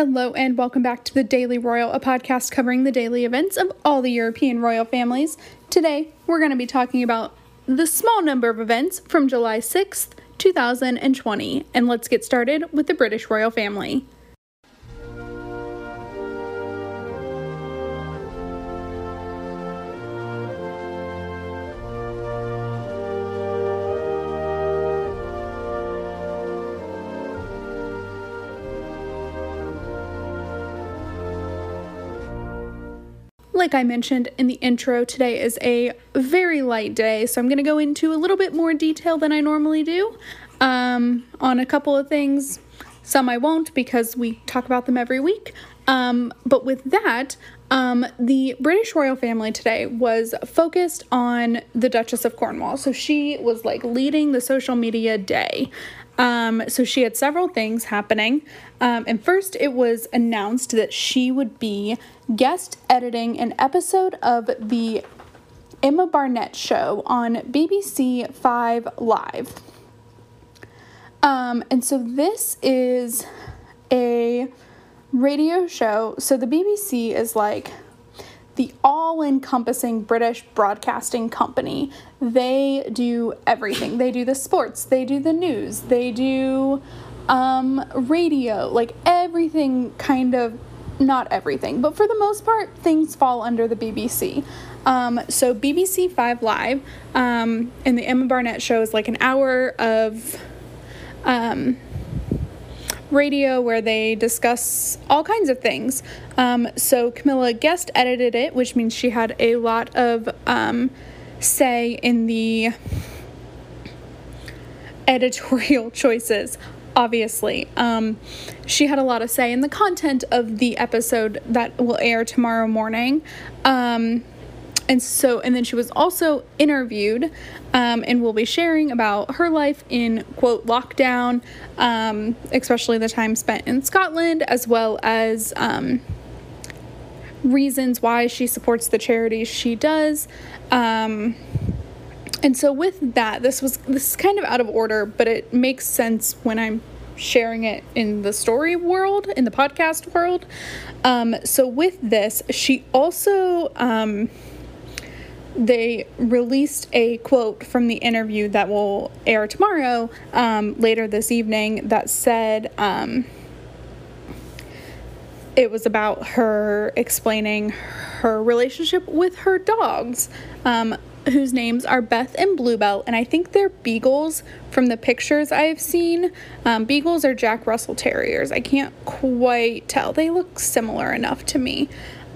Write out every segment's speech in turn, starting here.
Hello, and welcome back to the Daily Royal, a podcast covering the daily events of all the European royal families. Today, we're going to be talking about the small number of events from July 6th, 2020. And let's get started with the British royal family. Like I mentioned in the intro, today is a very light day, so I'm going to go into a little bit more detail than I normally do um, on a couple of things. Some I won't because we talk about them every week. Um, but with that, um, the British royal family today was focused on the Duchess of Cornwall. So she was like leading the social media day. Um, so she had several things happening. Um, and first, it was announced that she would be guest editing an episode of the Emma Barnett show on BBC Five Live. Um, and so this is a radio show. So the BBC is like the all encompassing British broadcasting company. They do everything. They do the sports, they do the news, they do um, radio, like everything kind of, not everything, but for the most part, things fall under the BBC. Um, so BBC Five Live um, and the Emma Barnett show is like an hour of um, radio where they discuss all kinds of things. Um, so Camilla guest edited it, which means she had a lot of um, say in the editorial choices. Obviously, um, she had a lot of say in the content of the episode that will air tomorrow morning. And so, and then she was also interviewed um, and will be sharing about her life in quote lockdown, um, especially the time spent in Scotland, as well as um, reasons why she supports the charities she does. Um, and so, with that, this was this is kind of out of order, but it makes sense when I'm sharing it in the story world, in the podcast world. Um, so, with this, she also um, they released a quote from the interview that will air tomorrow, um, later this evening, that said um, it was about her explaining her relationship with her dogs, um, whose names are Beth and Bluebell, and I think they're beagles from the pictures I've seen. Um, beagles are Jack Russell Terriers. I can't quite tell. They look similar enough to me.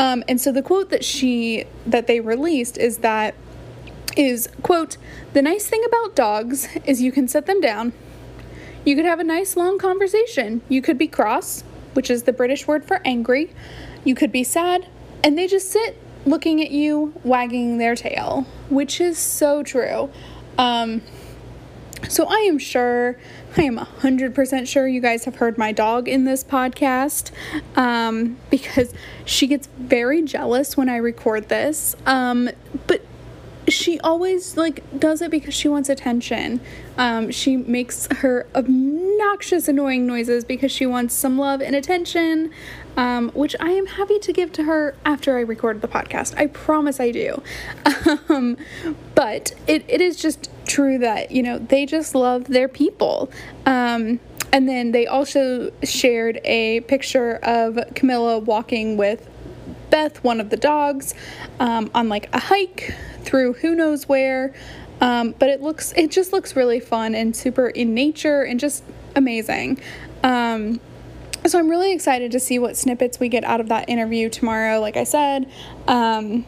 Um, and so the quote that she that they released is that is quote the nice thing about dogs is you can set them down. You could have a nice long conversation. You could be cross which is the british word for angry. You could be sad and they just sit looking at you wagging their tail which is so true. Um, so I am sure, I am 100% sure you guys have heard my dog in this podcast um, because she gets very jealous when I record this. Um, but she always like does it because she wants attention. Um, she makes her obnoxious, annoying noises because she wants some love and attention, um, which I am happy to give to her after I record the podcast. I promise I do. Um, but it, it is just true that you know they just love their people. Um, and then they also shared a picture of Camilla walking with Beth, one of the dogs, um, on like a hike through who knows where. Um, but it looks, it just looks really fun and super in nature and just amazing. Um, so I'm really excited to see what snippets we get out of that interview tomorrow, like I said. Um,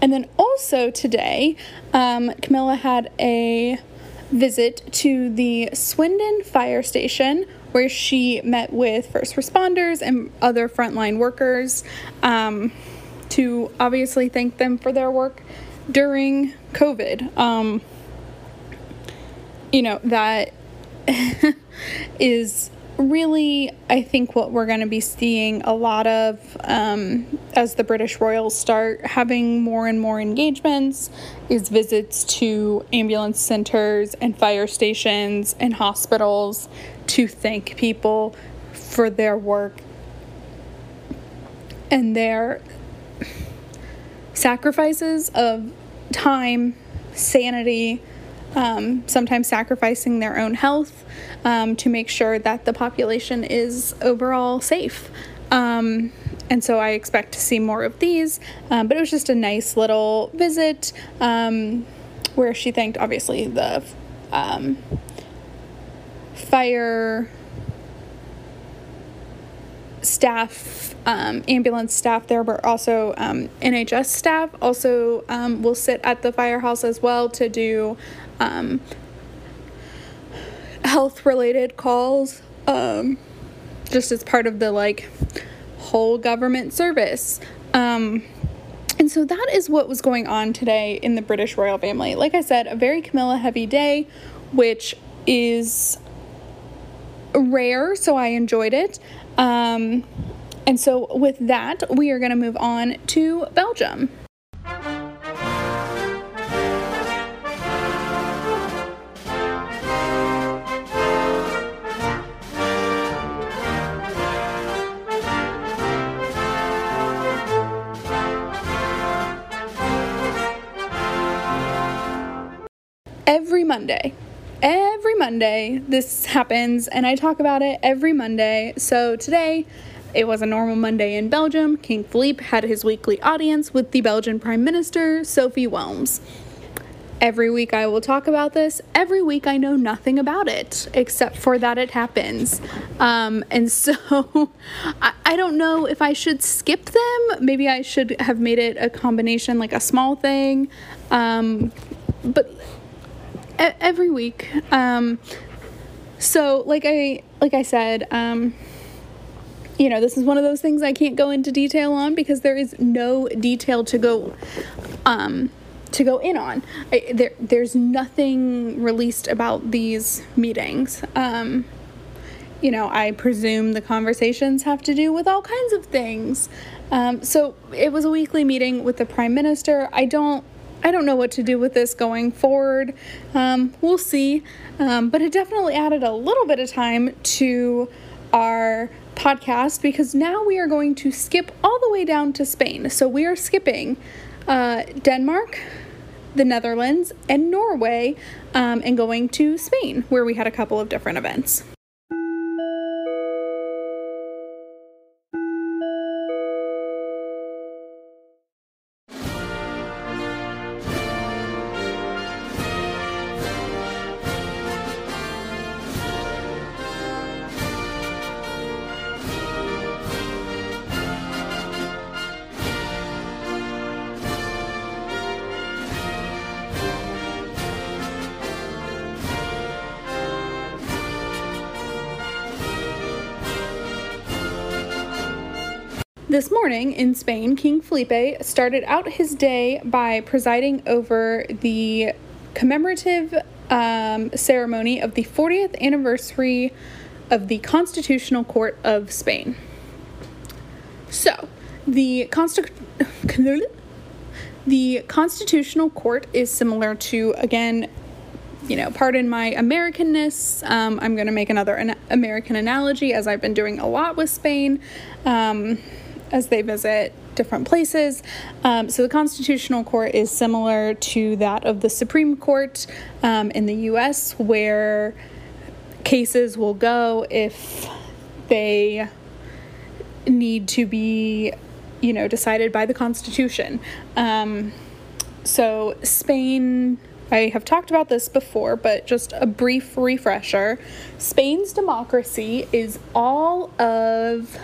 and then also today, um, Camilla had a visit to the Swindon fire station where she met with first responders and other frontline workers um, to obviously thank them for their work during COVID. Um, you know, that is really, I think, what we're going to be seeing a lot of um, as the British Royals start having more and more engagements is visits to ambulance centers and fire stations and hospitals to thank people for their work and their sacrifices of time, sanity, um, sometimes sacrificing their own health um, to make sure that the population is overall safe. Um, and so I expect to see more of these. Um, but it was just a nice little visit um, where she thanked, obviously, the um, fire staff, um, ambulance staff there, but also um, NHS staff also um, will sit at the firehouse as well to do um, health related calls, um, just as part of the like whole government service. Um, and so that is what was going on today in the British royal family. Like I said, a very Camilla heavy day, which is rare, so I enjoyed it. Um, and so, with that, we are going to move on to Belgium. Monday, every Monday this happens, and I talk about it every Monday. So today, it was a normal Monday in Belgium. King Philippe had his weekly audience with the Belgian Prime Minister, Sophie Wilmes. Every week I will talk about this. Every week I know nothing about it except for that it happens. Um, and so I, I don't know if I should skip them. Maybe I should have made it a combination, like a small thing. Um, but every week. Um, so like I like I said, um, you know, this is one of those things I can't go into detail on because there is no detail to go um, to go in on. I, there there's nothing released about these meetings. Um, you know, I presume the conversations have to do with all kinds of things. Um, so it was a weekly meeting with the prime minister. I don't I don't know what to do with this going forward. Um, we'll see. Um, but it definitely added a little bit of time to our podcast because now we are going to skip all the way down to Spain. So we are skipping uh, Denmark, the Netherlands, and Norway, um, and going to Spain, where we had a couple of different events. This morning in Spain, King Felipe started out his day by presiding over the commemorative um, ceremony of the 40th anniversary of the Constitutional Court of Spain. So, the Consti- the Constitutional Court is similar to again you know, pardon my Americanness. Um, I'm going to make another an- American analogy as I've been doing a lot with Spain. Um, as they visit different places. Um, so the Constitutional Court is similar to that of the Supreme Court um, in the US, where cases will go if they need to be, you know, decided by the Constitution. Um, so Spain. I have talked about this before, but just a brief refresher. Spain's democracy is all of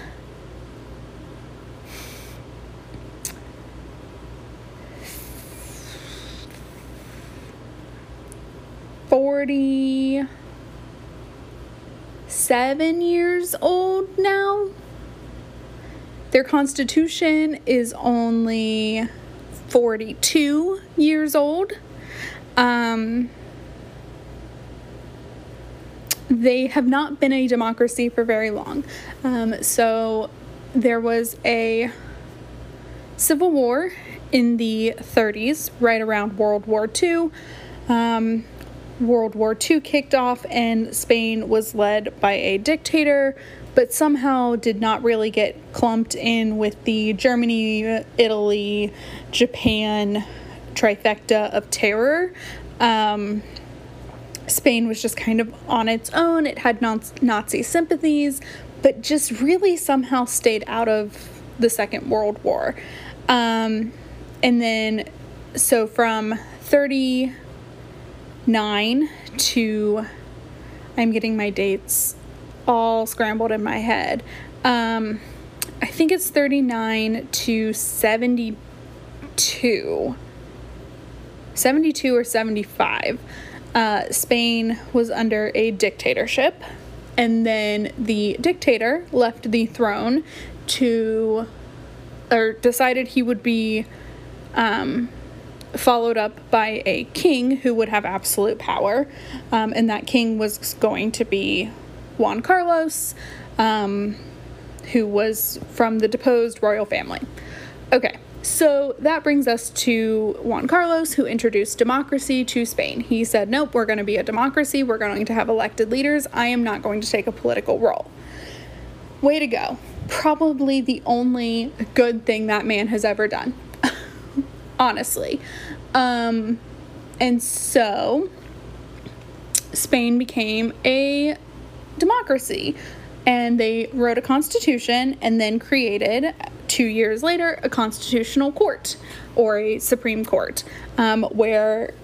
47 years old now. Their constitution is only 42 years old. Um, they have not been a democracy for very long. Um, so there was a civil war in the 30s, right around World War II. Um, World War II kicked off and Spain was led by a dictator, but somehow did not really get clumped in with the Germany, Italy, Japan trifecta of terror. Um, Spain was just kind of on its own. It had Nazi sympathies, but just really somehow stayed out of the Second World War. Um, and then, so from 39 to, I'm getting my dates all scrambled in my head. Um, I think it's 39 to 72. 72 or 75. Uh, Spain was under a dictatorship, and then the dictator left the throne to, or decided he would be um, followed up by a king who would have absolute power, um, and that king was going to be Juan Carlos, um, who was from the deposed royal family. Okay, so that brings us to Juan Carlos, who introduced democracy to Spain. He said, Nope, we're going to be a democracy. We're going to have elected leaders. I am not going to take a political role. Way to go. Probably the only good thing that man has ever done. Honestly. Um, and so Spain became a democracy. And they wrote a constitution and then created two years later a constitutional court or a supreme court um, where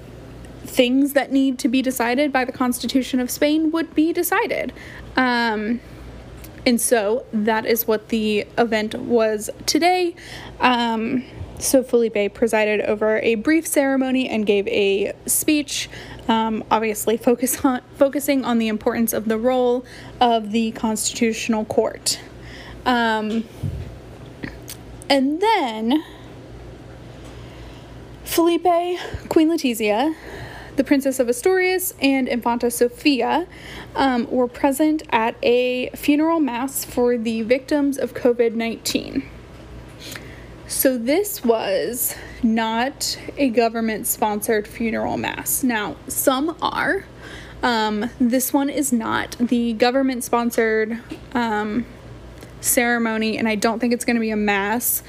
things that need to be decided by the constitution of spain would be decided. Um, and so that is what the event was today. Um, so Felipe presided over a brief ceremony and gave a speech um, obviously focus on, focusing on the importance of the role of the Constitutional Court. Um, and then Felipe, Queen Letizia, the Princess of Asturias, and Infanta Sofia um, were present at a funeral mass for the victims of COVID 19. So, this was not a government sponsored funeral mass. Now, some are. Um, this one is not. The government sponsored um, ceremony, and I don't think it's going to be a mass,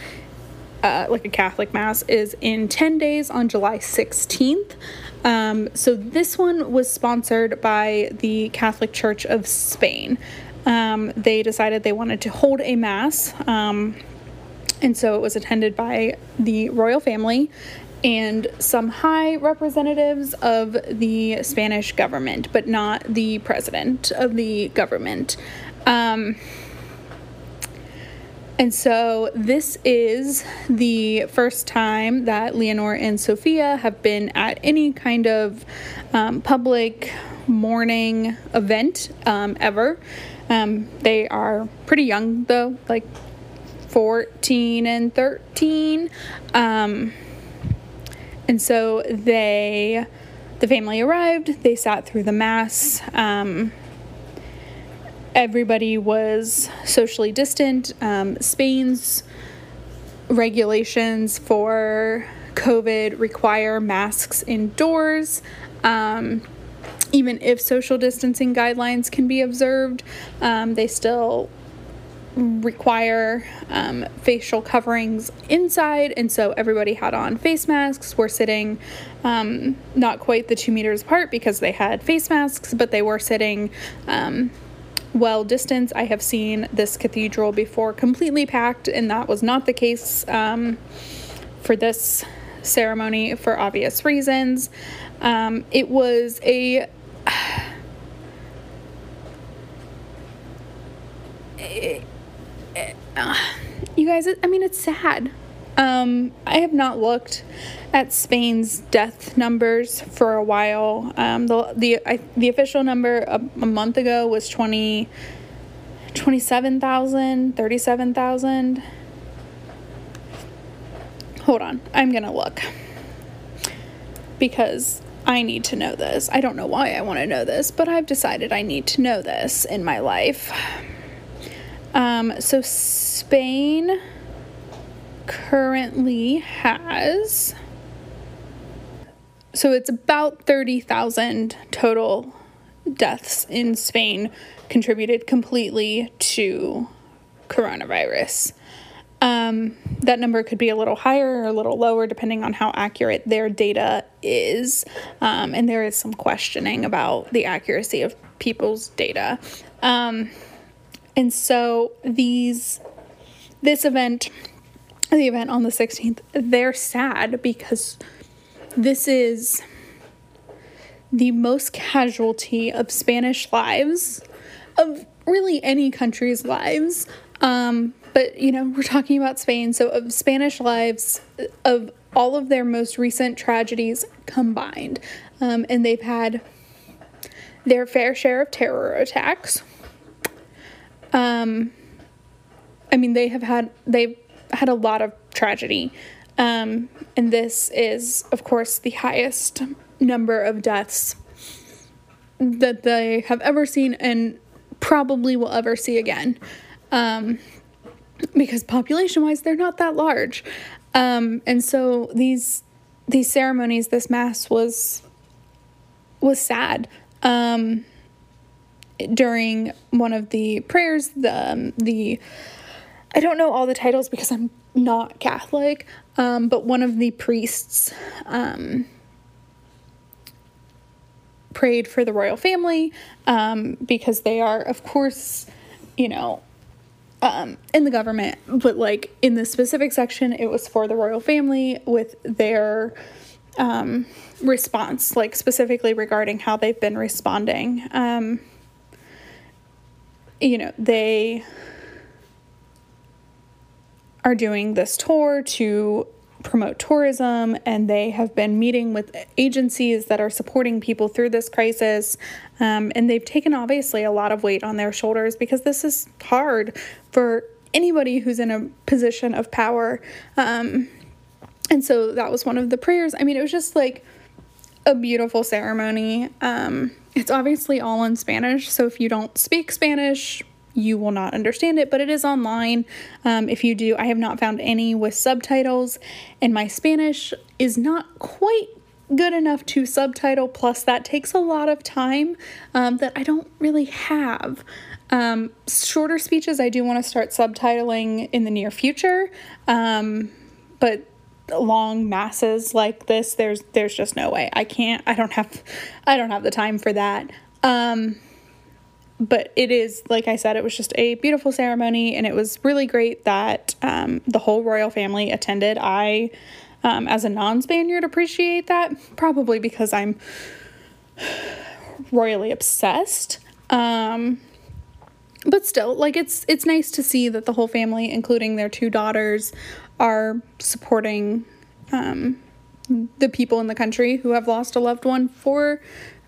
uh, like a Catholic mass, is in 10 days on July 16th. Um, so, this one was sponsored by the Catholic Church of Spain. Um, they decided they wanted to hold a mass um, and so it was attended by the royal family and some high representatives of the Spanish government, but not the president of the government. Um, and so this is the first time that Leonor and Sofia have been at any kind of um, public mourning event um, ever. Um, they are pretty young, though, like 14 and 13. Um, and so they, the family arrived, they sat through the mass. Um, everybody was socially distant. Um, Spain's regulations for COVID require masks indoors. Um, even if social distancing guidelines can be observed, um, they still require um, facial coverings inside, and so everybody had on face masks. We're sitting um, not quite the two meters apart because they had face masks, but they were sitting um, well distanced. I have seen this cathedral before completely packed, and that was not the case um, for this ceremony for obvious reasons. Um, it was a uh, you guys, I mean, it's sad. Um, I have not looked at Spain's death numbers for a while. Um, the the I, the official number a, a month ago was 20, 27,000, 37,000. Hold on, I'm gonna look because I need to know this. I don't know why I want to know this, but I've decided I need to know this in my life. Um, so Spain currently has so it's about 30,000 total deaths in Spain contributed completely to coronavirus. Um, that number could be a little higher or a little lower depending on how accurate their data is. Um, and there is some questioning about the accuracy of people's data. Um, and so these this event, the event on the 16th, they're sad because this is the most casualty of Spanish lives, of really any country's lives. Um, but, you know, we're talking about Spain, so of Spanish lives, of all of their most recent tragedies combined. Um, and they've had their fair share of terror attacks. Um, I mean, they have had, they've had a lot of tragedy. Um, and this is, of course, the highest number of deaths that they have ever seen and probably will ever see again. Um, because population wise, they're not that large. Um, and so these these ceremonies, this mass was was sad. Um, during one of the prayers, the um, the I don't know all the titles because I'm not Catholic, um, but one of the priests um, prayed for the royal family um, because they are, of course, you know, um, in the government, but like in the specific section, it was for the royal family with their um, response, like specifically regarding how they've been responding. Um, you know, they are doing this tour to promote tourism and they have been meeting with agencies that are supporting people through this crisis. Um, and they've taken obviously a lot of weight on their shoulders because this is hard for anybody who's in a position of power. Um, and so that was one of the prayers. I mean, it was just like a beautiful ceremony. Um, it's obviously all in Spanish. So if you don't speak Spanish, you will not understand it, but it is online. Um, if you do, I have not found any with subtitles, and my Spanish is not quite good enough to subtitle. Plus, that takes a lot of time um, that I don't really have. Um, shorter speeches, I do want to start subtitling in the near future, um, but long masses like this, there's there's just no way. I can't. I don't have. I don't have the time for that. Um, but it is, like I said, it was just a beautiful ceremony, and it was really great that um, the whole royal family attended. I, um, as a non Spaniard, appreciate that, probably because I'm royally obsessed. Um, but still, like it's it's nice to see that the whole family, including their two daughters, are supporting um, the people in the country who have lost a loved one for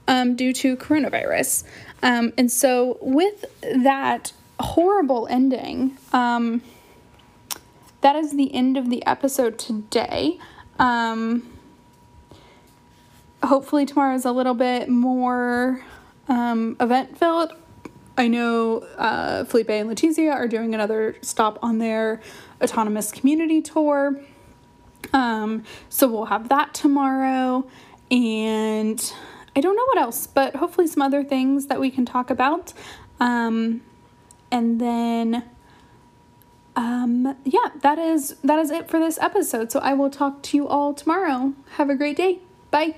um, due to coronavirus. Um, and so, with that horrible ending, um, that is the end of the episode today. Um, hopefully, tomorrow is a little bit more um, event filled. I know uh, Felipe and Letizia are doing another stop on their autonomous community tour. Um, so we'll have that tomorrow. And I don't know what else, but hopefully some other things that we can talk about. Um, and then um, yeah, that is that is it for this episode. So I will talk to you all tomorrow. Have a great day. Bye.